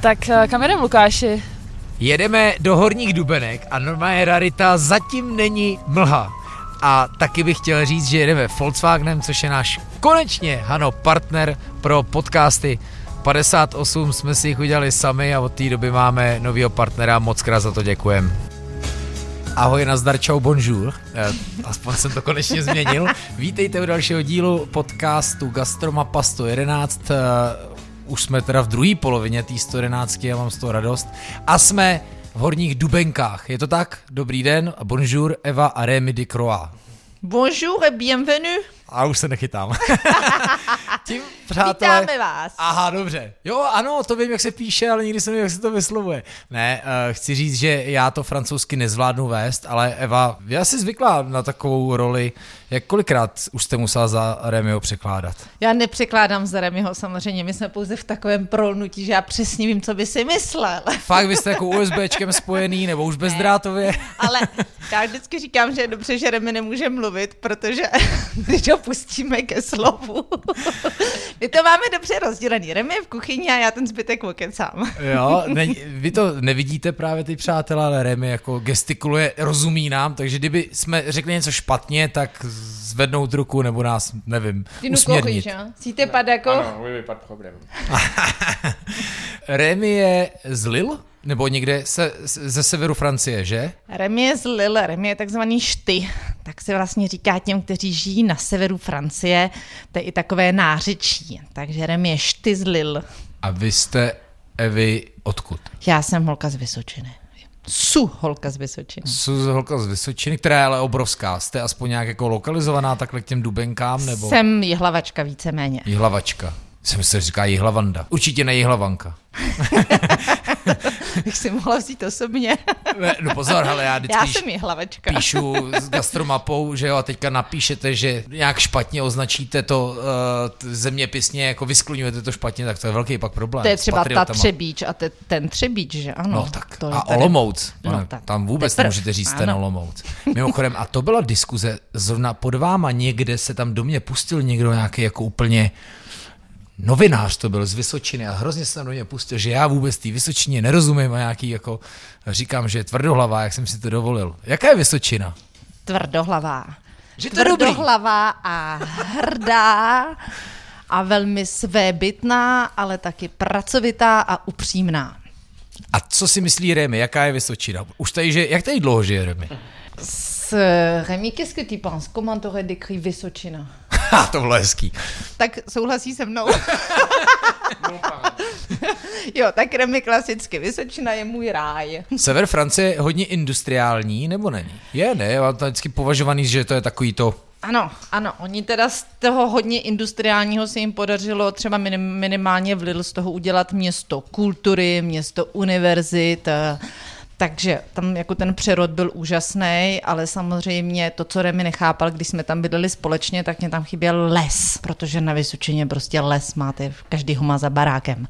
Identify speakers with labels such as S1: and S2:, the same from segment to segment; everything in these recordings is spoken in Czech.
S1: Tak eh, kam jdem, Lukáši?
S2: Jedeme do Horních Dubenek a normálně rarita zatím není mlha. A taky bych chtěl říct, že jedeme Volkswagenem, což je náš konečně, Hano, partner pro podcasty. 58 jsme si jich udělali sami a od té doby máme novýho partnera, moc krát za to děkujem. Ahoj, nazdar, čau, bonjour. Eh, aspoň jsem to konečně změnil. Vítejte u dalšího dílu podcastu Gastromapa 111. Už jsme teda v druhé polovině té 111, já mám z toho radost. A jsme v Horních Dubenkách. Je to tak? Dobrý den, bonjour, Eva a Rémy de Croix.
S3: Bonjour et bienvenue.
S2: A už se nechytám. Tím, přátelé...
S3: Vítáme vás.
S2: Aha, dobře. Jo, ano, to vím, jak se píše, ale nikdy jsem nevím, jak se to vyslovuje. Ne, uh, chci říct, že já to francouzsky nezvládnu vést, ale Eva, já si zvykla na takovou roli. Jak kolikrát už jste musela za Remio překládat?
S3: Já nepřekládám za Remyho samozřejmě, my jsme pouze v takovém prolnutí, že já přesně vím, co by si myslel.
S2: Fakt, vy jste jako USBčkem spojený, nebo už bezdrátově?
S3: Ale já vždycky říkám, že je dobře, že Remy nemůže mluvit, protože když ho pustíme ke slovu. My to máme dobře rozdělený. Remy je v kuchyni a já ten zbytek okecám.
S2: Jo, ne, vy to nevidíte právě ty přátelé, ale Remy jako gestikuluje, rozumí nám, takže kdyby jsme řekli něco špatně, tak zvednout ruku nebo nás, nevím, usměrnit.
S3: Cíte pad jako?
S4: Ano, oui, oui, pas de problém.
S2: Remy je z Lille? Nebo někde se, ze severu Francie, že?
S3: Remy je z Lille, Remy je takzvaný šty. Tak se vlastně říká těm, kteří žijí na severu Francie. To je i takové nářečí. Takže Remy je šty z Lille.
S2: A vy jste, Evy, odkud?
S3: Já jsem holka z Vysočiny. Su holka z Vysočiny.
S2: Su holka z Vysočiny, která je ale obrovská. Jste aspoň nějak jako lokalizovaná takhle k těm dubenkám? Nebo?
S3: Jsem jihlavačka víceméně.
S2: Jihlavačka. Jsem se říká jihlavanda. Určitě ne jihlavanka.
S3: bych si mohla vzít osobně.
S2: no pozor, ale já vždycky
S3: Já jsem jihlavačka.
S2: píšu s gastromapou, že jo, a teďka napíšete, že nějak špatně označíte to uh, zeměpisně, jako vyskluňujete to špatně, tak to je velký pak problém.
S3: To je třeba ta. Třebíč a te, ten Třebíč, že ano.
S2: No tak,
S3: to
S2: a
S3: tady-
S2: Olomouc,
S3: No,
S2: no,
S3: tak
S2: tam vůbec
S3: teprv,
S2: nemůžete říct ten
S3: ano.
S2: Olomouc. Mimochodem, a to byla diskuze, zrovna pod váma někde se tam do mě pustil někdo nějaký jako úplně novinář to byl z Vysočiny a hrozně se do mě pustil, že já vůbec té Vysočině nerozumím a nějaký jako, říkám, že je tvrdohlavá, jak jsem si to dovolil. Jaká je Vysočina?
S3: Tvrdohlavá.
S2: Že to je dobrý.
S3: Tvrdohlavá a hrdá a velmi svébytná, ale taky pracovitá a upřímná.
S2: A co si myslí Remy, jaká je Vysočina? Už tady, že, jak tady dlouho žije Remy?
S3: S Remy, qu'est-ce que tu penses? Comment t'aurais décrit Vysočina?
S2: Ha, to bylo hezký.
S3: Tak souhlasí se mnou. jo, tak Remy klasicky. Vysočina je můj ráj.
S2: Sever Francie je hodně industriální, nebo není? Je, ne, já to vždycky považovaný, že to je takový to
S3: Ano, ano, oni teda z toho hodně industriálního se jim podařilo třeba minim, minimálně v Lidl z toho udělat město kultury, město univerzit, eh, takže tam jako ten přerod byl úžasný, ale samozřejmě to, co Remy nechápal, když jsme tam bydleli společně, tak mě tam chyběl les, protože na Vysočině prostě les máte, každý ho má za barákem,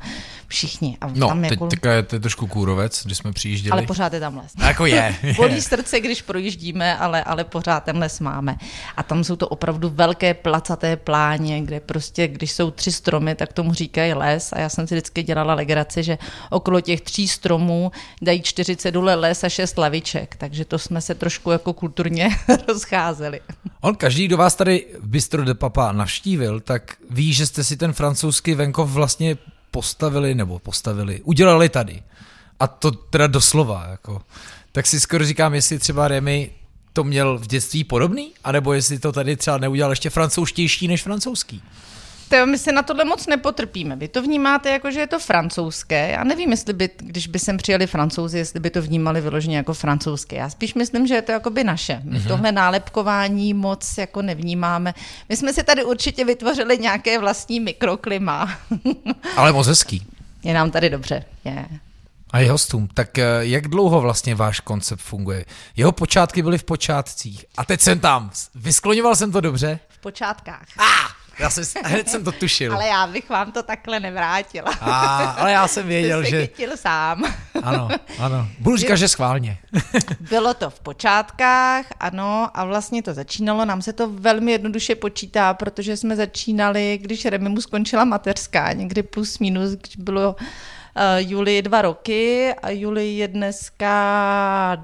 S3: všichni. A
S2: No,
S3: tam
S2: teď,
S3: jako,
S2: teďka je to je trošku kůrovec, když jsme přijížděli.
S3: ale pořád je tam les.
S2: Jako je.
S3: Bolí srdce, když projíždíme, ale, ale pořád ten les máme. A tam jsou to opravdu velké placaté pláně, kde prostě, když jsou tři stromy, tak tomu říkají les. A já jsem si vždycky dělala legraci, že okolo těch tří stromů dají čtyři cedule les a šest laviček. Takže to jsme se trošku jako kulturně rozcházeli.
S2: On každý, kdo vás tady v Bistro de Papa navštívil, tak ví, že jste si ten francouzský venkov vlastně postavili, nebo postavili, udělali tady. A to teda doslova, jako. Tak si skoro říkám, jestli třeba Remy to měl v dětství podobný, anebo jestli to tady třeba neudělal ještě francouzštější než francouzský.
S3: To my se na tohle moc nepotrpíme. Vy to vnímáte jako, že je to francouzské. Já nevím, jestli by, když by sem přijeli francouzi, jestli by to vnímali vyloženě jako francouzské. Já spíš myslím, že je to jako by naše. My mm-hmm. tohle nálepkování moc jako nevnímáme. My jsme si tady určitě vytvořili nějaké vlastní mikroklima.
S2: Ale moc hezký.
S3: je nám tady dobře. Je.
S2: A i hostům. Tak eh, jak dlouho vlastně váš koncept funguje? Jeho počátky byly v počátcích. A teď jsem tam. Vyskloňoval jsem to dobře?
S3: V počátkách.
S2: Ah, já jsem, hned jsem to tušil.
S3: Ale já bych vám to takhle nevrátila.
S2: A, ale já jsem věděl,
S3: Ty jsi
S2: že...
S3: chytil sám.
S2: Ano, ano. Budu říkat, že schválně.
S3: Bylo to v počátkách, ano, a vlastně to začínalo, nám se to velmi jednoduše počítá, protože jsme začínali, když Remy mu skončila mateřská, někdy plus minus, když bylo Julii dva roky a Julii je dneska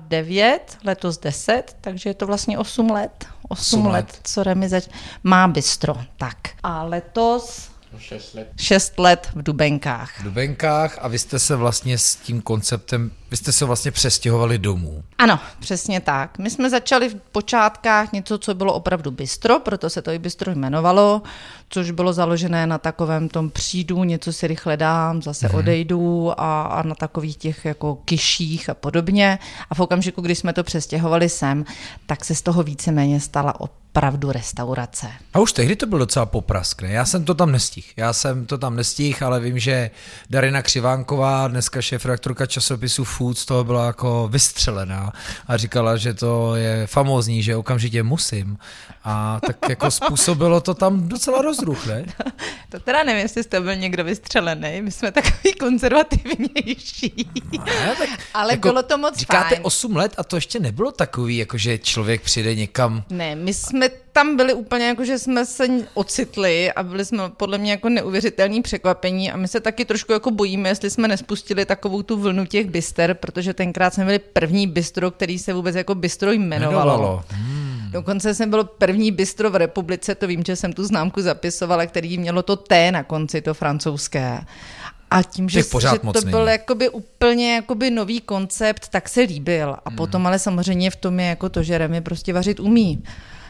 S3: devět, letos deset, takže je to vlastně osm let. Osm let. let, co Remi zač- má bistro. Tak. A letos
S4: 6 let.
S3: Šest let v Dubenkách.
S2: V Dubenkách a vy jste se vlastně s tím konceptem, vy jste se vlastně přestěhovali domů.
S3: Ano, přesně tak. My jsme začali v počátkách něco, co bylo opravdu bistro, proto se to i bistro jmenovalo, což bylo založené na takovém tom přijdu, něco si rychle dám, zase mm-hmm. odejdu a, a na takových těch jako kyších a podobně. A v okamžiku, kdy jsme to přestěhovali sem, tak se z toho víceméně stala opravdu restaurace.
S2: A už tehdy to byl docela poprask, ne? Já jsem to tam nestihl. Já jsem to tam nestihl, ale vím, že Darina Křivánková, dneska šéf-redaktorka časopisu Food, z toho byla jako vystřelená a říkala, že to je famózní, že okamžitě musím. A tak jako způsobilo to tam docela rozruch, ne?
S3: To teda nevím, jestli jste byl někdo vystřelený, my jsme takový konzervativnější. Ne, tak Ale jako, bylo to moc
S2: říkáte
S3: fajn.
S2: 8 let a to ještě nebylo takový, jako že člověk přijde někam.
S3: Ne, my jsme tam byli úplně jako, že jsme se ocitli a byli jsme podle mě jako neuvěřitelný překvapení a my se taky trošku jako bojíme, jestli jsme nespustili takovou tu vlnu těch bister, protože tenkrát jsme byli první bistro, který se vůbec jako bistro jmenovalo. jmenovalo. Hmm. Dokonce jsem byl první bistro v republice, to vím, že jsem tu známku zapisovala, který mělo to T na konci, to francouzské. A tím, že, že to byl jakoby úplně jakoby nový koncept, tak se líbil. A hmm. potom ale samozřejmě v tom je jako to, že Remy prostě vařit umí.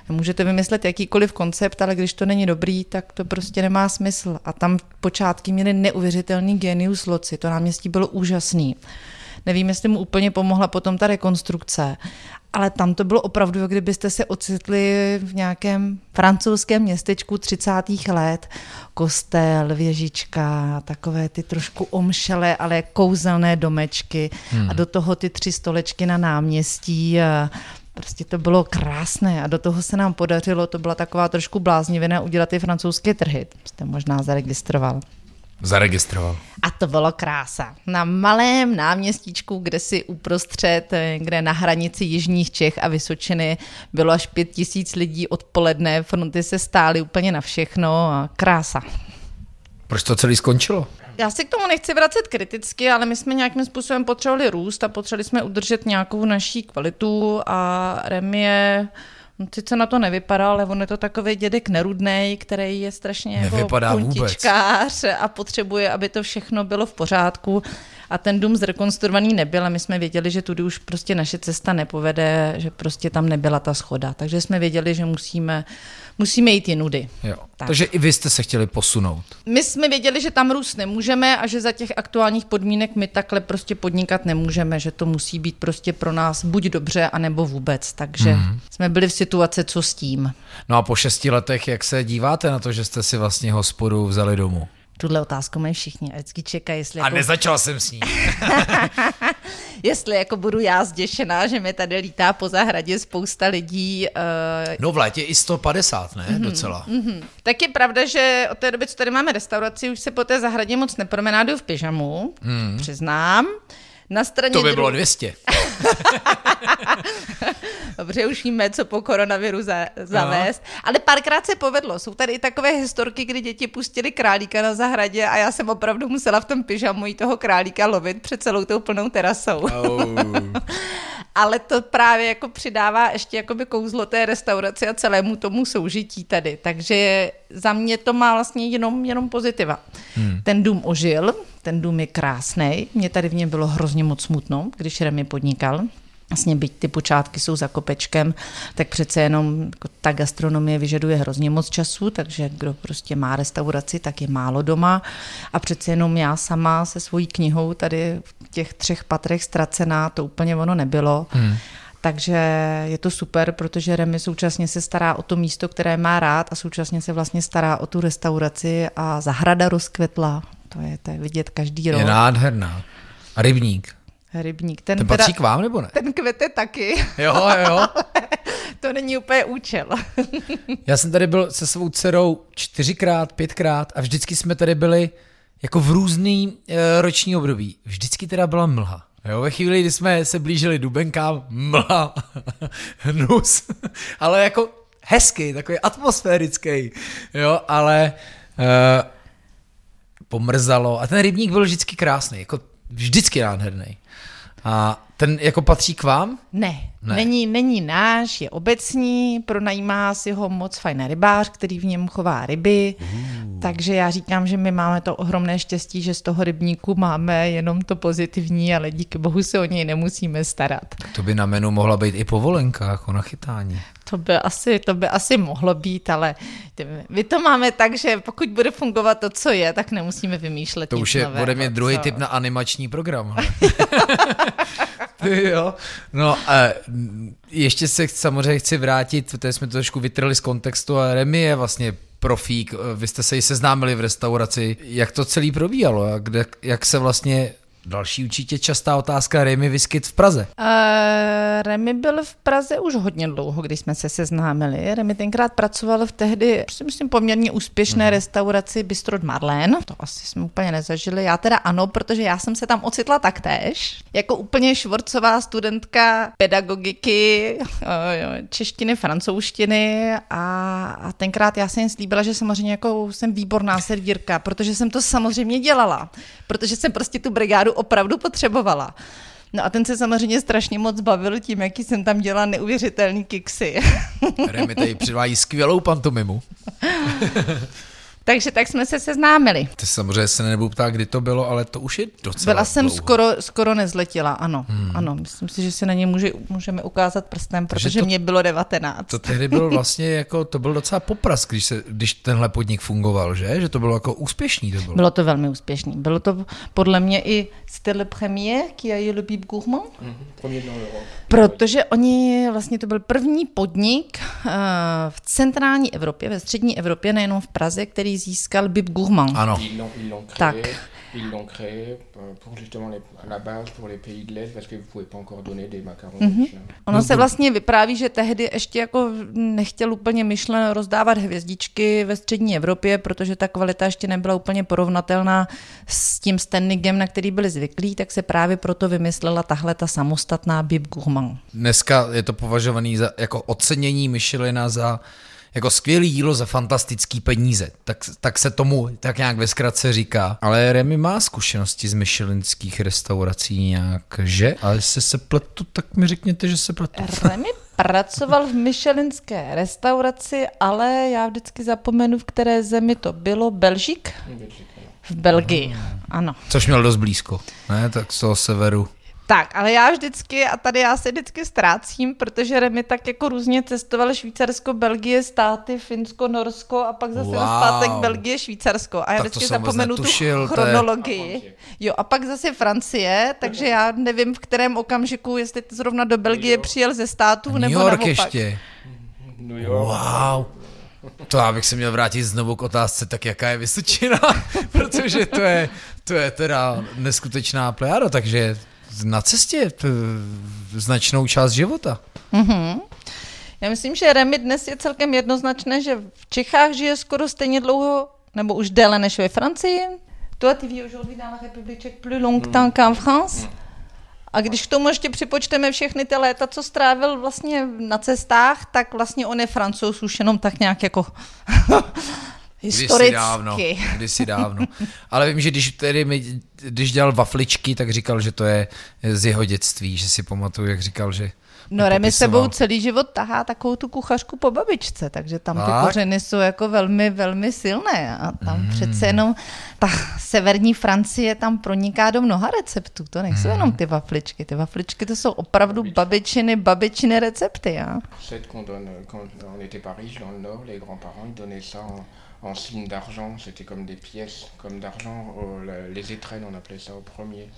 S3: Můžete vymyslet jakýkoliv koncept, ale když to není dobrý, tak to prostě nemá smysl. A tam počátky měli neuvěřitelný genius loci, to náměstí bylo úžasný. Nevím, jestli mu úplně pomohla potom ta rekonstrukce, ale tam to bylo opravdu, jak kdybyste se ocitli v nějakém francouzském městečku 30. let. Kostel, věžička, takové ty trošku omšelé, ale kouzelné domečky hmm. a do toho ty tři stolečky na náměstí. Prostě to bylo krásné a do toho se nám podařilo, to byla taková trošku bláznivina, udělat ty francouzské trhy. Jste možná zaregistroval.
S2: Zaregistroval.
S3: A to bylo krása. Na malém náměstíčku, kde si uprostřed, kde na hranici Jižních Čech a Vysočiny bylo až pět tisíc lidí odpoledne, fronty se stály úplně na všechno a krása.
S2: Proč to celé skončilo?
S3: Já si k tomu nechci vracet kriticky, ale my jsme nějakým způsobem potřebovali růst a potřebovali jsme udržet nějakou naší kvalitu a Remie sice na to nevypadá, ale on je to takový dědek nerudný, který je strašně
S2: Nevypadá
S3: jako puntičkář a potřebuje, aby to všechno bylo v pořádku. A ten dům zrekonstruovaný nebyl a my jsme věděli, že tudy už prostě naše cesta nepovede, že prostě tam nebyla ta schoda. Takže jsme věděli, že musíme musíme jít jinudy.
S2: Jo. Tak. Takže i vy jste se chtěli posunout.
S3: My jsme věděli, že tam růst nemůžeme a že za těch aktuálních podmínek my takhle prostě podnikat nemůžeme, že to musí být prostě pro nás buď dobře, anebo vůbec. Takže mm. jsme byli v situaci, co s tím.
S2: No a po šesti letech, jak se díváte na to, že jste si vlastně hospodu vzali domů?
S3: Tuhle otázku mají všichni a vždycky čekají, jestli...
S2: A
S3: jako...
S2: nezačal jsem s ní.
S3: jestli jako budu já zděšená, že mi tady lítá po zahradě spousta lidí.
S2: Uh... No v létě i 150, ne? Mm-hmm, Docela.
S3: Mm-hmm. Tak je pravda, že od té doby, co tady máme restauraci, už se po té zahradě moc nepromenádu v pyžamu, mm. přiznám. Na straně
S2: to by bylo 200.
S3: Dobře, už víme, co po koronaviru za, zavést. No. Ale párkrát se povedlo. Jsou tady i takové historky, kdy děti pustili králíka na zahradě a já jsem opravdu musela v tom pyžamu toho králíka lovit před celou tou plnou terasou. Oh. Ale to právě jako přidává ještě jakoby kouzlo té restauraci a celému tomu soužití tady. Takže za mě to má vlastně jenom, jenom pozitiva. Hmm. Ten dům ožil, ten dům je krásný. Mě tady v něm bylo hrozně moc smutno, když Remi podnikal. Vlastně byť ty počátky jsou za kopečkem, tak přece jenom jako ta gastronomie vyžaduje hrozně moc času, takže kdo prostě má restauraci, tak je málo doma. A přece jenom já sama se svojí knihou tady v těch třech patrech ztracená, to úplně ono nebylo. Hmm. Takže je to super, protože Remy současně se stará o to místo, které má rád a současně se vlastně stará o tu restauraci a zahrada rozkvetla. To je, to je vidět každý rok.
S2: Je nádherná. A rybník.
S3: Rybník.
S2: Ten, ten patří teda, k vám, nebo ne?
S3: Ten kvete taky.
S2: Jo, jo.
S3: to není úplně účel.
S2: Já jsem tady byl se svou dcerou čtyřikrát, pětkrát a vždycky jsme tady byli jako v různý e, roční období. Vždycky teda byla mlha. Jo, ve chvíli, kdy jsme se blížili Dubenkám, mlha, hnus, ale jako hezký, takový atmosférický, jo, ale uh, pomrzalo a ten rybník byl vždycky krásný, jako vždycky nádherný. A ten jako patří k vám?
S3: Ne,
S2: Ne.
S3: ne. Není, není náš, je obecní, pronajímá si ho moc fajn rybář, který v něm chová ryby, uh. takže já říkám, že my máme to ohromné štěstí, že z toho rybníku máme jenom to pozitivní, ale díky bohu se o něj nemusíme starat.
S2: To by na menu mohla být i povolenka, jako na chytání.
S3: To by asi, to by asi mohlo být, ale my to máme tak, že pokud bude fungovat to, co je, tak nemusíme vymýšlet
S2: To
S3: nic
S2: už je
S3: nového,
S2: ode mě druhý
S3: co?
S2: typ na animační program. jo. No a ještě se samozřejmě chci vrátit, protože jsme to trošku vytrhli z kontextu a Remy je vlastně profík, vy jste se i seznámili v restauraci. Jak to celý probíhalo jak se vlastně, další určitě častá otázka, Remy vyskyt v Praze.
S3: Uh, Remy byl v Praze už hodně dlouho, když jsme se seznámili. Remy tenkrát pracoval v tehdy, si myslím, poměrně úspěšné
S2: Mhm.
S3: restauraci Bistro Marlén. To asi jsme úplně nezažili. Já teda ano, protože já jsem se tam ocitla taktéž. Jako úplně švorcová studentka pedagogiky, eh, češtiny, francouzštiny a, a tenkrát já jsem jim slíbila, že samozřejmě jako jsem výborná servírka, protože jsem to samozřejmě dělala. Protože jsem prostě tu brigádu opravdu potřebovala. No a ten se samozřejmě strašně moc bavil tím, jaký jsem tam dělala neuvěřitelný kiksy.
S2: Remy tady předvádí skvělou pantomimu.
S3: Takže tak jsme se seznámili.
S2: Ty samozřejmě se nebudu ptát, kdy to bylo, ale to už je docela
S3: Byla jsem
S2: dlouho.
S3: skoro, skoro nezletila, ano. Hmm. Ano, myslím si, že se na ně může, můžeme ukázat prstem,
S2: Takže
S3: protože
S2: to-
S3: mě bylo 19.
S2: To tehdy bylo vlastně jako, to byl docela popras, když, se, když tenhle podnik fungoval, že? Že to bylo jako úspěšný to bylo.
S3: Bylo to velmi úspěšný. Bylo to podle mě i c'était le premier qui a eu le bib gourmand,
S4: Premier dans l'Europe.
S3: protože oni, vlastně to byl první podnik uh, v centrální Evropě, ve střední Evropě, nejenom v Praze, který získal bib gourmand.
S2: Ano.
S4: Ils l'ont, créé,
S3: Tac.
S4: ils l'ont créé euh, pour justement les, à la base pour les pays de l'Est parce que vous pouvez pas encore donner des macarons. hein.
S3: Ono se vlastně vypráví, že tehdy ještě jako nechtěl úplně myšlen rozdávat hvězdičky ve střední Evropě, protože ta kvalita ještě nebyla úplně porovnatelná s tím standingem, na který byli zvyklí, tak se právě proto vymyslela tahle ta samostatná Bib Gourmand.
S2: Dneska je to považovaný za jako ocenění Michelina za jako skvělý jídlo za fantastický peníze. Tak, tak se tomu tak nějak ve zkratce říká. Ale Remy má zkušenosti z michelinských restaurací nějak, že? Ale jestli se pletu, tak mi řekněte, že se pletu.
S3: Remy pracoval v Michelinské restauraci, ale já vždycky zapomenu, v které zemi to bylo. Belžik?
S4: Alors.
S3: V Belgii, ano.
S2: Což měl dost blízko, ne? Tak z toho severu.
S3: Tak, ale já vždycky, a tady já se vždycky ztrácím, protože Remy tak jako různě cestoval Švýcarsko, Belgie, státy, Finsko, Norsko a pak zase
S2: Wow.
S3: zpátek Belgie, Švýcarsko. A já
S2: Tak to
S3: vždycky zapomenu
S2: netušil,
S3: tu
S2: to je-
S3: chronologii. Jo, a pak zase Francie, takže já nevím, v kterém okamžiku, jestli zrovna do Belgie přijel ze států,
S2: New
S3: nebo
S2: York
S3: naopak.
S2: ještě.
S4: New York.
S2: Wow. To já bych se měl vrátit znovu k otázce, tak jaká je Vysočina, protože to je, to je teda neskutečná plejada, takže na cestě značnou část života.
S3: Já myslím, že Remy dnes je celkem jednoznačné, že v Čechách žije skoro stejně dlouho, nebo už déle než ve Francii. Toi, tu vis aujourd'hui dans la République plus longtemps qu'en France. A když k tomu ještě připočteme všechny ty léta, co strávil vlastně na cestách, tak vlastně on je francouz už jenom tak nějak jako
S2: Kdysi
S3: historicky.
S2: dávno, kdysi dávno. Ale vím, že když, tedy mi, když dělal wafličky, tak říkal, že to je z jeho dětství, že si pamatuju, jak říkal, že
S3: No Remy sebou celý život tahá takovou tu kuchařku po babičce, takže tam ty
S2: Tak.
S3: kořeny jsou jako velmi, velmi silné a tam mm. přece jenom ta severní Francie tam proniká do mnoha receptů, to nejsou jenom ty wafličky, ty wafličky to jsou opravdu babičiny, babičiny recepty, já.
S4: Celle qu'on donne quand on n'était pas riche dans le Nord, les grands-parents ils donnaient ça en, en signe d'argent. C'était comme des pièces, comme d'argent. Oh, les étrennes, on appelait ça au premier.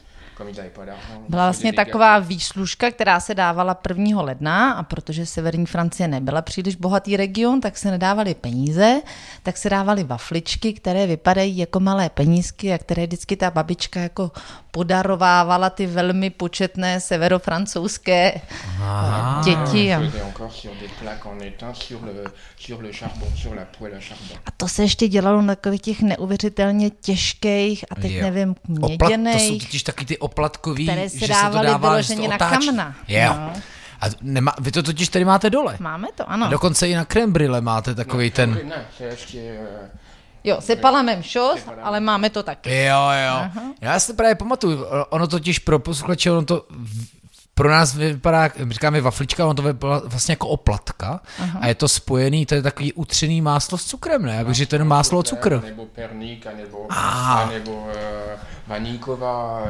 S3: Byla vlastně taková výslužka, která se dávala 1. ledna a protože severní Francie nebyla příliš bohatý region, tak se nedávaly peníze, tak se dávaly wafličky, které vypadají jako malé penízky a které vždycky ta babička jako podarovávala ty velmi početné severofrancouzské
S2: Aha.
S3: děti.
S4: On
S3: A,
S4: faisait encore sur des plaques en étain, sur le, sur le charbon, sur la poêle à charbon.
S3: a to se ještě dělalo na takových těch neuvěřitelně těžkých a teď
S2: Jo.
S3: nevím,
S2: Oplat, to jsou
S3: měděných.
S2: totiž taky ty oplatkový,
S3: Které se
S2: že se to
S3: dávaly
S2: dává,
S3: vyloženě
S2: to
S3: na kamna.
S2: Jo.
S3: No.
S2: A nemá, vy to totiž tady máte dole.
S3: Máme to,
S2: A
S3: ano.
S2: dokonce i na creme brille máte takový ten...
S4: Non, c'est acheté. euh,
S3: Jo, c'est même chose, ale máme to taky.
S2: Jo, jo. Aha. Já si právě pamatuju, ono totiž pro posluchače, ono to pro nás vypadá, říkáme waflička, ono to vypadá vlastně jako oplatka Aha. a je to spojený, to je takový utřený máslo s cukrem, ne? Že to je máslo a cukr.
S4: Nebo perník, nebo, ah. nebo uh, vaníková, uh,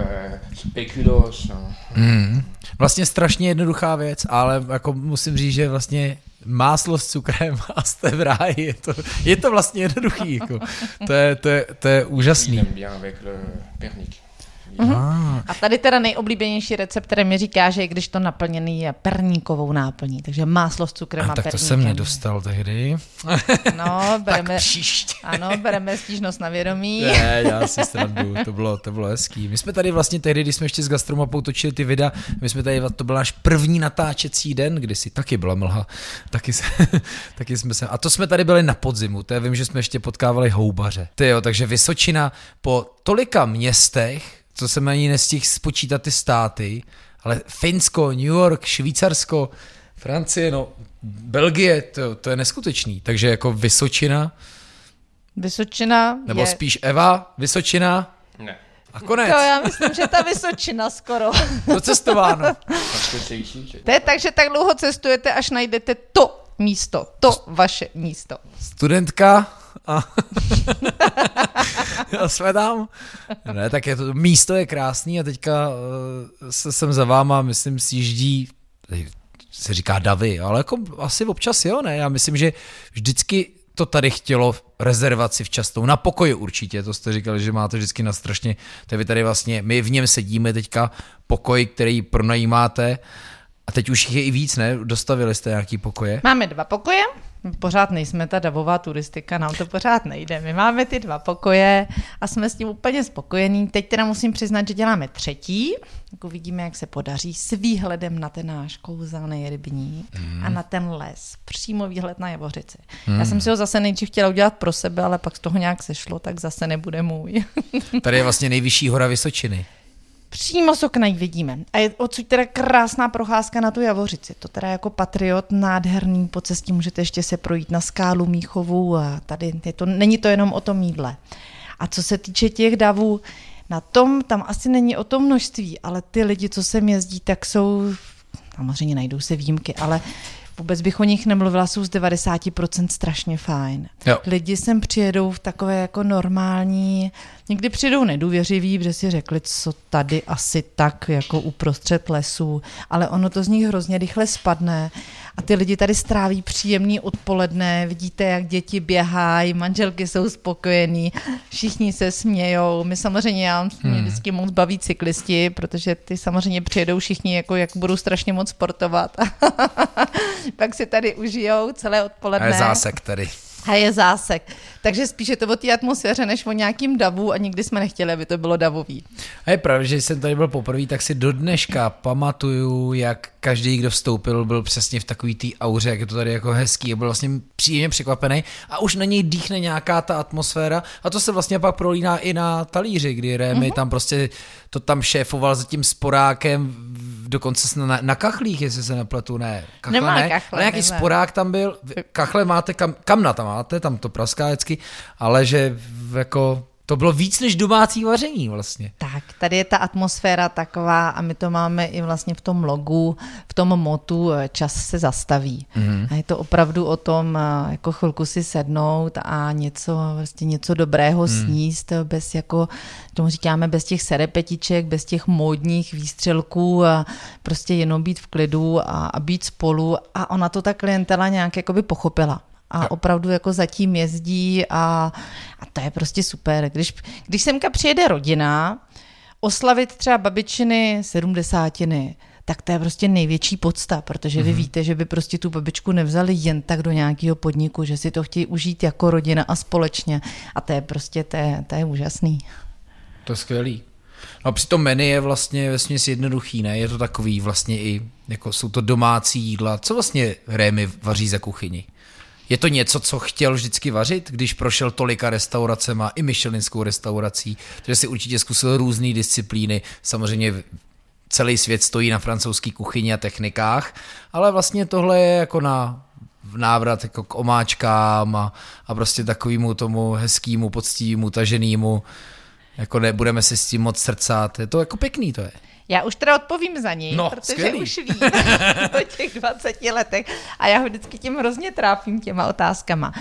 S4: spekulos. No.
S2: Mm. Vlastně strašně jednoduchá věc, ale jako musím říct, že vlastně máslo s cukrem a jste v ráji, je to, je to vlastně jednoduchý, jako. to, je, to, je, to je úžasný.
S3: Uh-huh. A tady teda nejoblíbenější recept, který mi říká, že když to naplněný je perníkovou náplní, takže máslo s cukrem a, a
S2: tak
S3: perníkem.
S2: to jsem nedostal tehdy.
S3: No, bereme,
S2: tak příště.
S3: Ano, bereme stížnost na vědomí.
S2: Ne, já si strandu, to bylo, to bylo hezký. My jsme tady vlastně tehdy, když jsme ještě s Gastromapou točili ty videa, my jsme tady, to byl náš první natáčecí den, kdy si taky byla mlha, taky, se, taky jsme se, a to jsme tady byli na podzimu, to je, vím, že jsme ještě potkávali houbaře. Ty jo, takže Vysočina po tolika městech, to jsem ani nestihl spočítat ty státy, ale Finsko, New York, Švýcarsko, Francie, no, Belgie, to, to je neskutečný. Takže jako Vysočina.
S3: Vysočina
S2: Nebo je... spíš Eva, Vysočina.
S4: Ne.
S2: A konec.
S3: To já myslím, že ta Vysočina skoro.
S2: cestováno.
S3: to je tak, že tak dlouho cestujete, až najdete to místo, to vaše místo.
S2: Studentka a, a jsme tam. Ne, tak je to, místo je krásný a teďka uh, se jsem za váma, myslím, si jíždí, se říká davy, ale jako asi občas jo, ne? Já myslím, že vždycky to tady chtělo rezervaci včasnou, na pokoji určitě, to jste říkali, že máte vždycky na strašně, to vy tady vlastně, my v něm sedíme teďka, pokoj, který pronajímáte, a teď už jich je i víc, ne? Dostavili jste nějaký pokoje?
S3: Máme dva pokoje, pořád nejsme ta davová turistika, nám to pořád nejde. My máme ty dva pokoje a jsme s tím úplně spokojení. Teď teda musím přiznat, že děláme třetí, tak uvidíme, jak se podaří, s výhledem na ten náš kouzelný rybník mm. a na ten les. Přímo výhled na Javořici. Mm. Já jsem si ho zase nejdřív chtěla udělat pro sebe, ale pak z toho nějak sešlo, tak zase nebude můj.
S2: Tady je vlastně nejvyšší hora Vysočiny.
S3: Přímo z okna vidíme. A je odsud teda krásná procházka na tu Javořici. To teda jako patriot nádherný, po cestě můžete ještě se projít na skálu Míchovu a tady je to, není to jenom o tom jídle. A co se týče těch davů, na tom tam asi není o tom množství, ale ty lidi, co sem jezdí, tak jsou, samozřejmě najdou se výjimky, ale vůbec bych o nich nemluvila, jsou z 90% strašně fajn. Jo. Lidi sem přijedou v takové jako normální, někdy přijdou nedůvěřiví, protože si řekli, co tady asi tak jako uprostřed lesu, ale ono to z nich hrozně rychle spadne a ty lidi tady stráví příjemný odpoledne, vidíte, jak děti běhají, manželky jsou spokojení, všichni se smějou. My samozřejmě, já mě hmm. vždycky moc baví cyklisti, protože ty samozřejmě přijedou všichni, jako jak budou strašně moc sportovat. Pak si tady užijou celé odpoledne. A
S2: je zásek tady.
S3: A je zásek. Takže spíše to o té atmosféře, než o nějakým davu a nikdy jsme nechtěli, aby to bylo davový.
S2: A je pravda, že jsem tady byl poprvé, tak si do dneška pamatuju, jak každý, kdo vstoupil, byl přesně v takový té auře, jak je to tady jako hezký, byl vlastně příjemně překvapený a už na něj dýchne nějaká ta atmosféra a to se vlastně pak prolíná i na talíři, kdy Rémy mm-hmm. tam prostě to tam šéfoval za tím sporákem dokonce na, na kachlích, jestli se nepletu, ne.
S3: Kachle Nemá ne, kachle,
S2: ale nějaký nemá. sporák tam byl, kachle máte, kam, kamna tam máte, tam to praská vždycky, ale že jako to bylo víc než domácí vaření vlastně.
S3: Tak, tady je ta atmosféra taková a my to máme i vlastně v tom logu, v tom motu eh, čas se zastaví. Mm-hmm. A je to opravdu o tom eh, jako chvilku si sednout a něco, vlastně něco dobrého mm. sníst bez jako, tomu říkáme, bez těch serepetiček, bez těch módních výstřelků a prostě jenom být v klidu a, a být spolu a ona to ta klientela nějak jakoby pochopila a opravdu jako zatím jezdí a, a to je prostě super. Když, když semka přijede rodina, oslavit třeba babičiny sedmdesátiny, tak to je prostě největší podsta, protože vy mm-hmm. víte, že by prostě tu babičku nevzali jen tak do nějakého podniku, že si to chtějí užít jako rodina a společně. A to je prostě, to je, to je úžasný.
S2: To je skvělý. No a přitom menu je vlastně vesměs jednoduchý, ne? Je to takový vlastně i, jako jsou to domácí jídla. Co vlastně Rémy vaří za kuchyni? Je to něco, co chtěl vždycky vařit, když prošel tolika restauracema, i Michelinskou restaurací, takže si určitě zkusil různé disciplíny, samozřejmě celý svět stojí na francouzské kuchyni a technikách, ale vlastně tohle je jako na návrat jako k omáčkám a, a prostě takovému tomu hezkýmu, poctivému, taženému, jako nebudeme si s tím moc srdcat, je to jako pěkný to je.
S3: Já už teda odpovím za ní,
S2: No,
S3: protože
S2: skvělý.
S3: už ví o těch 20 letech a já ho vždycky tím hrozně trápím těma otázkama.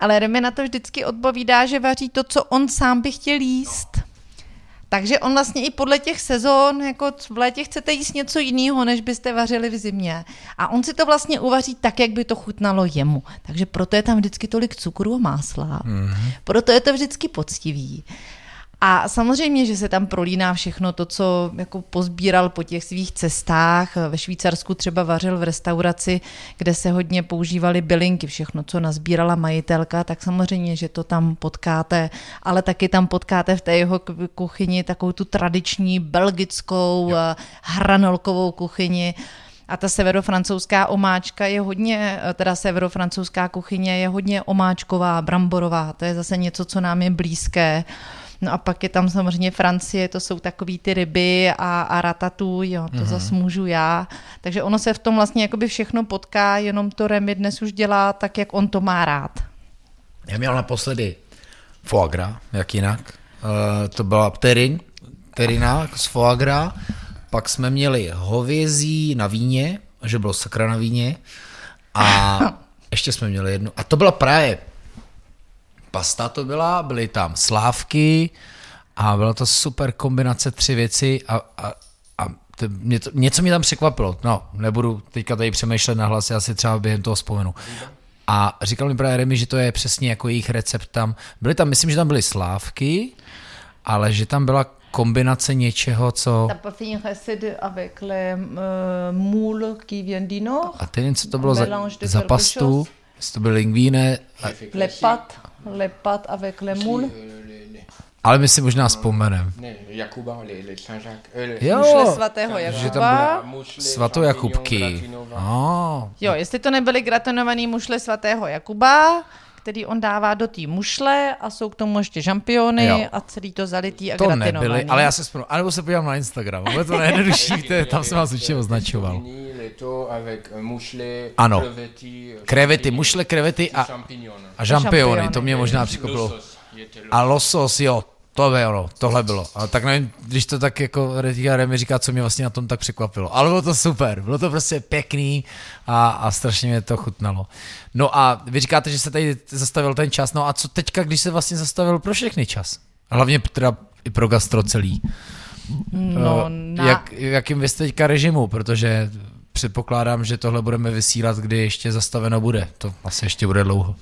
S3: Ale Remy na to vždycky odpovídá, že vaří to, co on sám by chtěl jíst. Takže on vlastně i podle těch sezon, jako v létě chcete jíst něco jiného, než byste vařili v zimě. A on si to vlastně uvaří tak, jak by to chutnalo jemu. Takže proto je tam vždycky tolik cukru a másla. Mm-hmm. Proto je to vždycky poctivý. A samozřejmě, že se tam prolíná všechno to, co jako pozbíral po těch svých cestách. Ve Švýcarsku třeba vařil v restauraci, kde se hodně používaly bylinky, všechno, co nazbírala majitelka, tak samozřejmě, že to tam potkáte, ale taky tam potkáte v té jeho kuchyni takovou tu tradiční belgickou eh, hranolkovou kuchyni. A ta severofrancouzská omáčka je hodně, eh, teda severofrancouzská kuchyně je hodně omáčková, bramborová, to je zase něco, co nám je blízké. No a pak je tam samozřejmě Francie, to jsou takový ty ryby a, a ratatouille, jo, to mm-hmm. zase můžu já. Takže ono se v tom vlastně jakoby všechno potká, jenom to Remy dnes už dělá tak, jak on to má rád.
S2: Já měl naposledy foie gras, jak jinak. Uh, to byla pterin, pterina z foie gras. Pak jsme měli hovězí na víně, že bylo sakra na víně. A ještě jsme měli jednu. A to byla právě pasta to byla, byly tam slávky a byla to super kombinace tři věci a, a, a to, mě to, něco mě tam překvapilo. No, nebudu teďka tady přemýšlet na hlas, já si třeba během toho vzpomenu. A říkal mi právě Remy, že to je přesně jako jejich recept tam. Byly tam, myslím, že tam byly slávky, ale že tam byla kombinace něčeho, co...
S3: Nord,
S2: A teď co to bylo za, za pastu. Jestli to byly lingvíne, a,
S3: avec les moules.
S4: Euh, les- les-
S2: ale my si možná vzpomeneme.
S4: Ne, Jakuba, les Saint-Jacques. Euh, les-
S2: Jo,
S3: Mušle svatého
S2: že tam
S3: Jakuba.
S2: byly
S4: Mušle,
S2: svatojakubky.
S4: champignon, gratinova.
S2: No,
S3: Jo, jestli to nebyly gratinovaný mušle svatého Jakuba, který on dává do té mušle a jsou k tomu ještě žampiony
S2: Jo.
S3: a celý to zalitý a
S2: to nebyly, ale já se vzpomenu. A nebo se podívám na Instagram, bude to nejjednodušší, tam jsem vás určitě označoval. Ano.
S4: krevety,
S2: mušle, krevety a, a žampiony, to mě možná
S4: était
S2: A
S4: losos,
S2: jo, to by ono, tohle bylo. A tak nevím, když to tak jako Retika Remy říká, co mě vlastně na tom tak překvapilo. Ale bylo to super, bylo to prostě pěkný a, a strašně mě to chutnalo. No a vy říkáte, že se tady zastavil ten čas, no a co teďka, když se vlastně zastavil pro všechny čas? Hlavně teda i pro gastro celý.
S3: No,
S2: Eh,
S3: na,
S2: Jak, jakým vy jste teďka režimu, protože předpokládám, že tohle budeme vysílat, kdy ještě zastaveno bude. To asi ještě bude dlouho.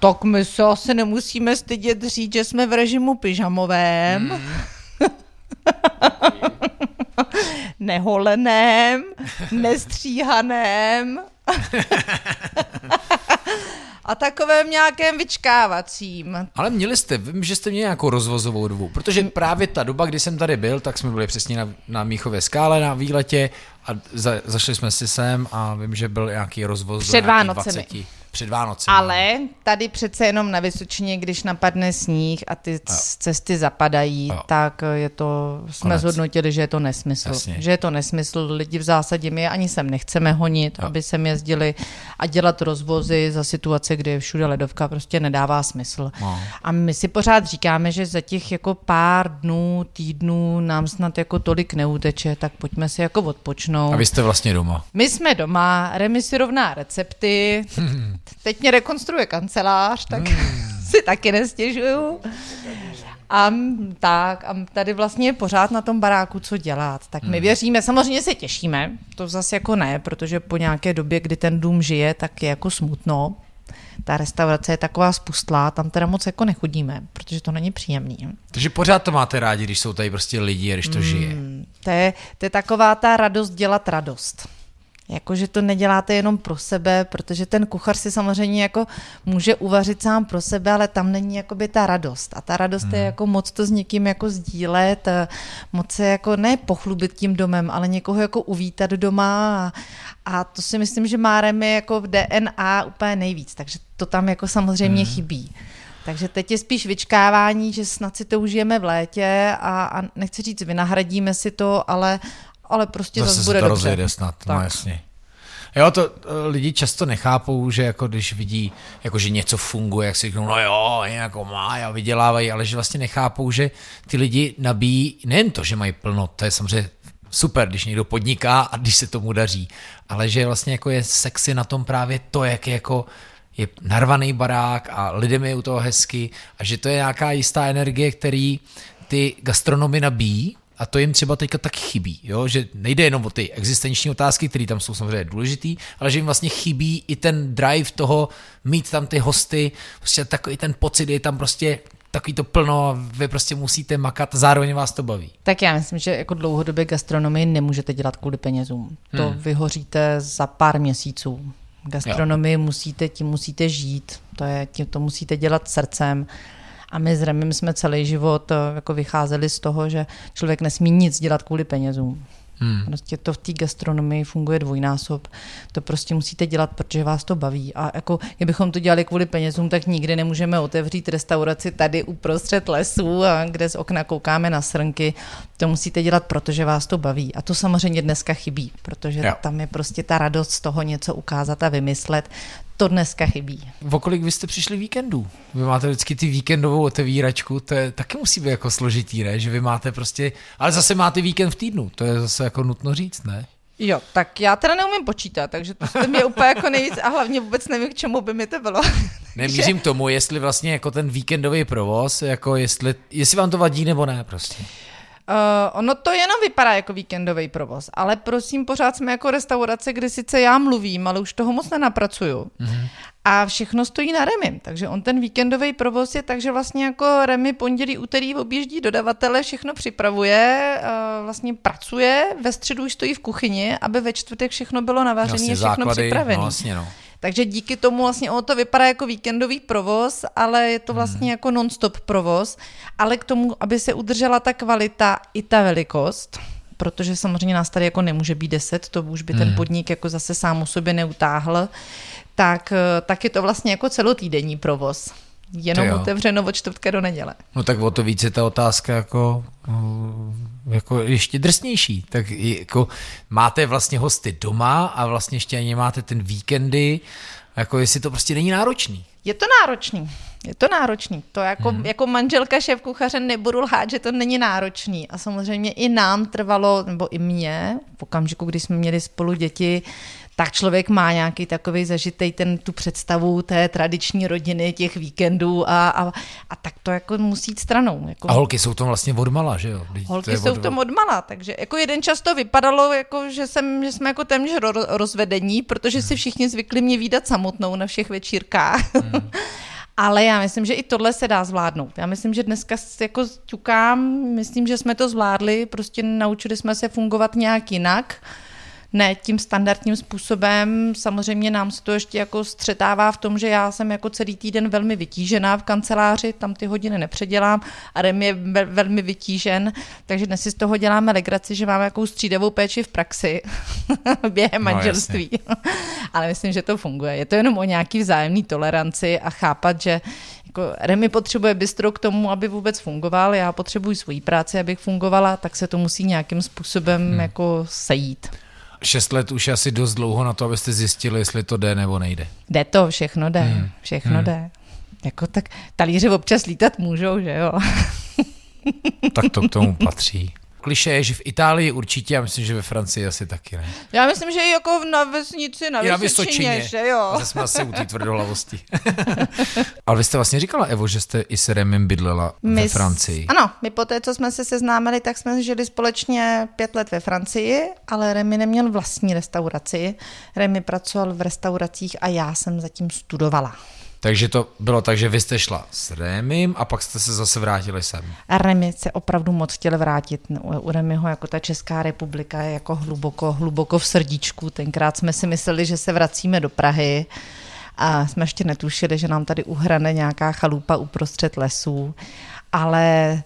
S3: Tak my se asi nemusíme stydět říct, že jsme v režimu pyžamovém.
S2: Hmm.
S3: Neholeném, nestříhaném. a takovém nějakém vyčkávacím.
S2: Ale měli jste, vím, že jste měli nějakou rozvozovou dobu, protože právě ta doba, kdy jsem tady byl, tak jsme byli přesně na, na Míchově skále na výletě a za, zašli jsme si sem a vím, že byl nějaký rozvoz
S3: Před
S2: do
S3: Vánocemi.
S2: 20. Před Vánocemi.
S3: Ale tady přece jenom na Vysočině, když napadne sníh a ty c- cesty zapadají,
S2: Jo.
S3: tak je to, jsme
S2: Konec.
S3: zhodnotili, že je to nesmysl.
S2: Jasně.
S3: Že je to nesmysl, lidi v zásadě my ani sem nechceme honit,
S2: Jo.
S3: aby sem jezdili a dělat rozvozy za situace, kdy je všude ledovka, prostě nedává smysl.
S2: No.
S3: A my si pořád říkáme, že za těch jako pár dnů, týdnů nám snad jako tolik neuteče, tak pojďme si jako odpočnout.
S2: A vy jste vlastně doma.
S3: My jsme doma, Remy si rovná recepty, teď mě rekonstruuje kancelář, tak si taky nestěžuju. A tak, a tady vlastně je pořád na tom baráku co dělat. Tak my věříme, samozřejmě se těšíme, to zase jako ne, protože po nějaké době, kdy ten dům žije, tak je jako smutno. Ta restaurace je taková spustlá, tam teda moc jako nechodíme, protože to není příjemný.
S2: Takže pořád to máte rádi, když jsou tady prostě lidi a když to
S3: Hmm.
S2: žije.
S3: To je, to je taková ta radost dělat radost. Jakože to neděláte jenom pro sebe, protože ten kuchař si samozřejmě jako může uvařit sám pro sebe, ale tam není jakoby ta radost. A ta radost
S2: Hmm.
S3: je jako moc to s někým jako sdílet, eh, moc se jako ne pochlubit tím domem, ale někoho jako uvítat doma a, a to si myslím, že má Remy jako v DNA úplně nejvíc, takže to tam jako samozřejmě
S2: Hmm.
S3: chybí. Takže teď je spíš vyčkávání, že snad si to užijeme v létě a, a nechci říct, vynahradíme si to, ale, ale prostě zase,
S2: Zase
S3: bude
S2: se to
S3: dobře.
S2: rozjede snad, no
S3: Tak.
S2: jasně. Jo, to eh, lidi často nechápou, že jako když vidí, jako že něco funguje, jak si řeknou, no jo, jako má a vydělávají, ale že vlastně nechápou, že ty lidi nabíjí nejen to, že mají plno, to je samozřejmě super, když někdo podniká a když se tomu daří, ale že vlastně jako je sexy na tom právě to, jak je jako je narvaný barák a lidem je u toho hezky a že to je nějaká jistá energie, který ty gastronomy nabíjí a to jim třeba teďka tak chybí, jo? že nejde jenom o ty existenční otázky, které tam jsou samozřejmě důležitý, ale že jim vlastně chybí i ten drive toho mít tam ty hosty, prostě takový ten pocit, je tam prostě takový to plno a vy prostě musíte makat, zároveň vás to baví.
S3: Tak já myslím, že jako dlouhodobě gastronomii nemůžete dělat kvůli penězům. To hmm. vyhoříte za pár měsíců. Gastronomii jo. musíte, tím musíte žít, to, je, tím to musíte dělat srdcem. A my s Remim jsme celý život eh, jako vycházeli z toho, že člověk nesmí nic dělat kvůli penězům. Hmm. Prostě to v té gastronomii funguje dvojnásob. To prostě musíte dělat, protože vás to baví. A jako, kdybychom to dělali kvůli penězům, tak nikdy nemůžeme otevřít restauraci tady uprostřed lesů, a kde z okna koukáme na srnky. To musíte dělat, protože vás to baví. A to samozřejmě dneska chybí, protože jo. tam je prostě ta radost z toho něco ukázat a vymyslet to dneska chybí.
S2: V kolik vy jste přišli víkendů? Vy máte vždycky ty víkendovou otevíračku, to je taky musí být jako složitý, ne? Že vy máte prostě, ale zase máte víkend v týdnu, to je zase jako nutno říct, ne?
S3: Jo, tak já teda neumím počítat, takže to jste mě úplně jako nejvíc a hlavně vůbec nevím, k čemu by mi to bylo.
S2: Nemířím k tomu, jestli vlastně jako ten víkendový provoz, jako jestli, jestli vám to vadí nebo ne prostě.
S3: Uh, ono to jenom vypadá jako víkendový provoz, ale prosím, pořád jsme jako restaurace, kde sice já mluvím, ale už toho moc nenapracuju. Mm-hmm. A všechno stojí na Remi, takže on ten víkendový provoz je tak, že vlastně jako Remi pondělí, úterý objíždí dodavatele, všechno připravuje, uh, vlastně pracuje, ve středu už stojí v kuchyni, aby ve čtvrtek všechno bylo navařené vlastně a všechno základy, připravené. No, vlastně no. Takže díky tomu vlastně ono to vypadá jako víkendový provoz, ale je to vlastně hmm. jako non-stop provoz, ale k tomu, aby se udržela ta kvalita i ta velikost, protože samozřejmě nás tady jako nemůže být deset, to už by ten hmm. podnik jako zase sám o sobě neutáhl, tak, tak je to vlastně jako celotýdenní provoz jenom otevřeno od čtvrtka do neděle.
S2: No tak o to více ta otázka jako, jako ještě drsnější. Tak jako máte vlastně hosty doma a vlastně ještě ani máte ten víkendy, jako jestli to prostě není náročný.
S3: Je to náročný. Je to náročný. To jako, hmm. jako manželka šéf kuchaře nebudu lhát, že to není náročný. A samozřejmě i nám trvalo, nebo i mě, v okamžiku, kdy jsme měli spolu děti, tak člověk má nějaký takový zažitej ten, tu představu té tradiční rodiny, těch víkendů a, a, a tak to jako musí jít stranou. Jako.
S2: A holky jsou to vlastně odmala, že jo?
S3: Holky jsou v tom odmala, takže jako jeden čas to vypadalo, jako, že, jsem, že jsme jako téměř rozvedení, protože si všichni zvykli mě výdat samotnou na všech večírkách. Hmm. Ale já myslím, že i tohle se dá zvládnout. Já myslím, že dneska jako ťukám, myslím, že jsme to zvládli, prostě naučili jsme se fungovat nějak jinak ne tím standardním způsobem. Samozřejmě nám se to ještě jako střetává v tom, že já jsem jako celý týden velmi vytížená v kanceláři, tam ty hodiny nepředělám a Rem je velmi vytížen, takže dnes si z toho děláme legraci, že máme jakou střídavou péči v praxi během no, manželství. Ale myslím, že to funguje. Je to jenom o nějaký vzájemný toleranci a chápat, že jako Remy potřebuje bistro k tomu, aby vůbec fungoval, já potřebuji svoji práci, abych fungovala, tak se to musí nějakým způsobem hmm. jako sejít.
S2: Šest let už je asi dost dlouho na to, abyste zjistili, jestli to jde nebo nejde.
S3: Jde to, všechno jde, hmm. všechno hmm. jde. Jako tak talíře občas lítat můžou, že jo?
S2: tak to k tomu patří kliše je, že v Itálii určitě, já myslím, že ve Francii asi taky ne.
S3: Já myslím, že i jako na vesnici, na, na Vysočině, že jo.
S2: Zase jsme asi u té tvrdohlavosti. Ale vy jste vlastně říkala, Evo, že jste i s Remem bydlela my ve Francii.
S3: Ano, my po té, co jsme se seznámili, tak jsme žili společně pět let ve Francii, ale Remy neměl vlastní restauraci. Remy pracoval v restauracích a já jsem zatím studovala.
S2: Takže to bylo tak, že vy jste šla s Remim a pak jste se zase vrátili sem.
S3: A Remy se opravdu moc chtěl vrátit. U Remyho jako ta Česká republika je jako hluboko, hluboko v srdíčku. Tenkrát jsme si mysleli, že se vracíme do Prahy a jsme ještě netušili, že nám tady uhrane nějaká chalupa uprostřed lesů. Ale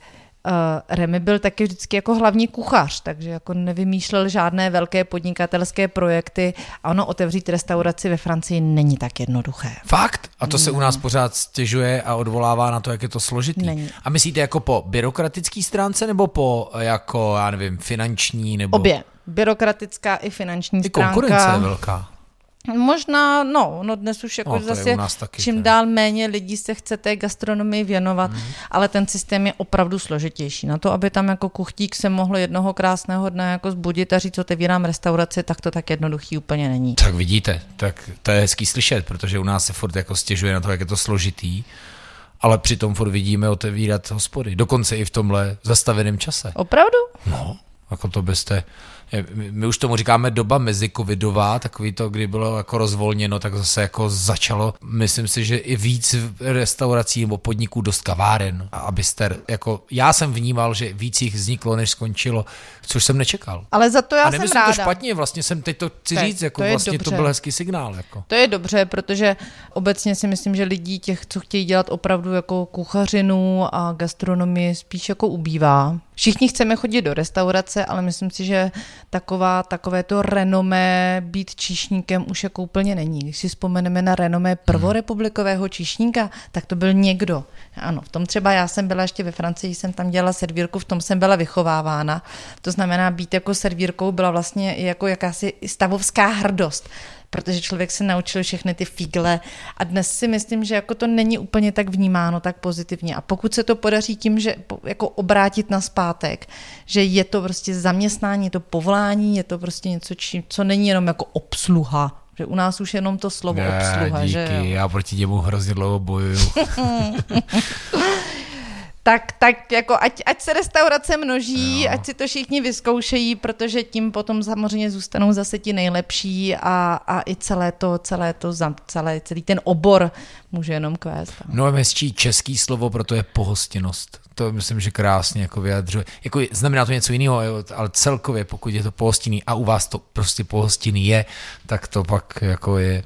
S3: Remy byl taky vždycky jako hlavní kuchař, takže jako nevymýšlel žádné velké podnikatelské projekty a ono otevřít restauraci ve Francii není tak jednoduché.
S2: Fakt? A to se u nás pořád stěžuje a odvolává na to, jak je to složitý.
S3: Není.
S2: A myslíte jako po byrokratické stránce nebo po jako, já nevím, finanční nebo...
S3: Obě. Byrokratická i finanční
S2: Ty
S3: stránka.
S2: konkurence je velká.
S3: Možná, no, no dnes už jako
S2: No,
S3: zase
S2: taky,
S3: čím dál méně lidí se chce té gastronomii věnovat, mm. ale ten systém je opravdu složitější. Na to, aby tam jako kuchtík se mohl jednoho krásného dne jako zbudit a říct, otevírám restauraci, tak to tak jednoduchý úplně není.
S2: Tak vidíte, tak to je hezký slyšet, protože u nás se furt jako stěžuje na to, jak je to složitý, ale přitom furt vidíme otevírat hospody, dokonce i v tomhle zastaveném čase.
S3: Opravdu?
S2: No, jako to byste, my- už tomu říkáme doba mezicovidová, takový to, kdy bylo jako rozvolněno, tak zase jako začalo, myslím si, že i víc restaurací nebo podniků dost kaváren a abyste, jako já jsem vnímal, že víc jich vzniklo, než skončilo, což jsem nečekal.
S3: Ale za to já
S2: a
S3: jsem ráda.
S2: to špatně, vlastně jsem teď to chci
S3: Tak,
S2: říct, jako
S3: to
S2: vlastně to
S3: dobře.
S2: byl hezký signál. Jako.
S3: To je dobře, protože obecně si myslím, že lidí těch, co chtějí dělat opravdu jako kuchařinu a gastronomii, spíš jako ubývá. Všichni chceme chodit do restaurace, ale myslím si, že taková, takové to renomé být číšníkem už jako úplně není. Když si vzpomeneme na renomé prvorepublikového číšníka, tak to byl někdo. Ano, v tom třeba já jsem byla ještě ve Francii, jsem tam dělala servírku, v tom jsem byla vychovávána. To znamená, být jako servírkou byla vlastně jako jakási stavovská hrdost protože člověk se naučil všechny ty figle a dnes si myslím, že jako to není úplně tak vnímáno tak pozitivně a pokud se to podaří tím, že jako obrátit na zpátek, že je to prostě zaměstnání, je to povolání, je to prostě něco, či, co není jenom jako obsluha, že u nás už jenom to slovo
S2: Ne,
S3: obsluha,
S2: díky,
S3: že jo.
S2: já proti němu hrozně dlouho bojuju.
S3: Tak, tak jako ať, ať se restaurace množí,
S2: Jo.
S3: ať si to všichni vyzkoušejí, protože tím potom samozřejmě zůstanou zase ti nejlepší a, a i celé to, celé to, celé, celý ten obor může jenom kvést.
S2: Mnohem hezčí český slovo, proto je pohostinnost. To myslím, že krásně jako vyjadřuje. Jako znamená to něco jiného, ale celkově, pokud je to pohostinný a u vás to prostě pohostinný je, tak to pak jako je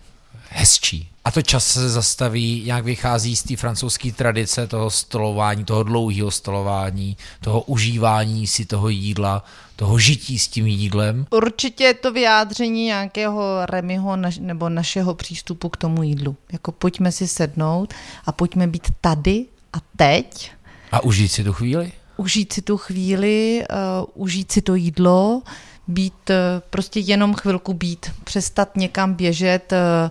S2: hezčí. A to čas se zastaví, nějak vychází z té francouzské tradice toho stolování, toho dlouhého stolování, toho užívání si toho jídla, toho žití s tím jídlem.
S3: Určitě je to vyjádření nějakého Remyho naš, nebo našeho přístupu k tomu jídlu. Jako pojďme si sednout a pojďme být tady a teď,
S2: A užít si tu chvíli.
S3: užít si tu chvíli, uh, užít si to jídlo, být uh, prostě jenom chvilku být, přestat někam běžet, uh,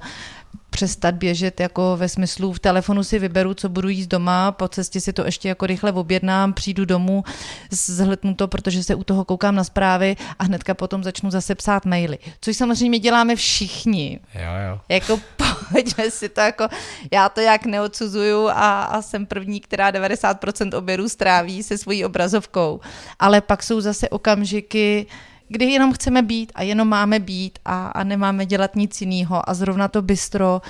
S3: přestat běžet jako ve smyslu v telefonu si vyberu, co budu jíst doma, po cestě si to ještě jako rychle objednám, přijdu domů, zhltnu to, protože se u toho koukám na zprávy a hnedka potom začnu zase psát maily. Což samozřejmě děláme všichni.
S2: Jo, jo.
S3: Jako pojďme si to jako, já to jak neodsuzuju a, a jsem první, která 90% obědů stráví se svojí obrazovkou. Ale pak jsou zase okamžiky, kdy jenom chceme být a jenom máme být a, a nemáme dělat nic jiného a zrovna to bistro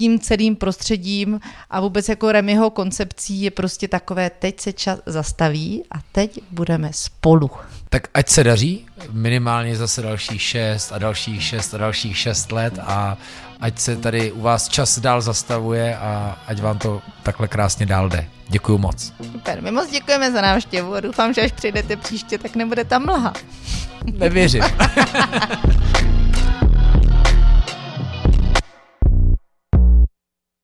S3: tím celým prostředím a vůbec jako Remyho koncepcí je prostě takové, teď se čas zastaví a teď budeme spolu.
S2: Tak ať se daří, minimálně zase dalších šest a dalších šest a dalších šest let a ať se tady u vás čas dál zastavuje a ať vám to takhle krásně dál jde. Děkuju moc.
S3: Super, my moc děkujeme za návštěvu a doufám, že až přijdete příště, tak nebude tam mlha.
S2: Na beijos.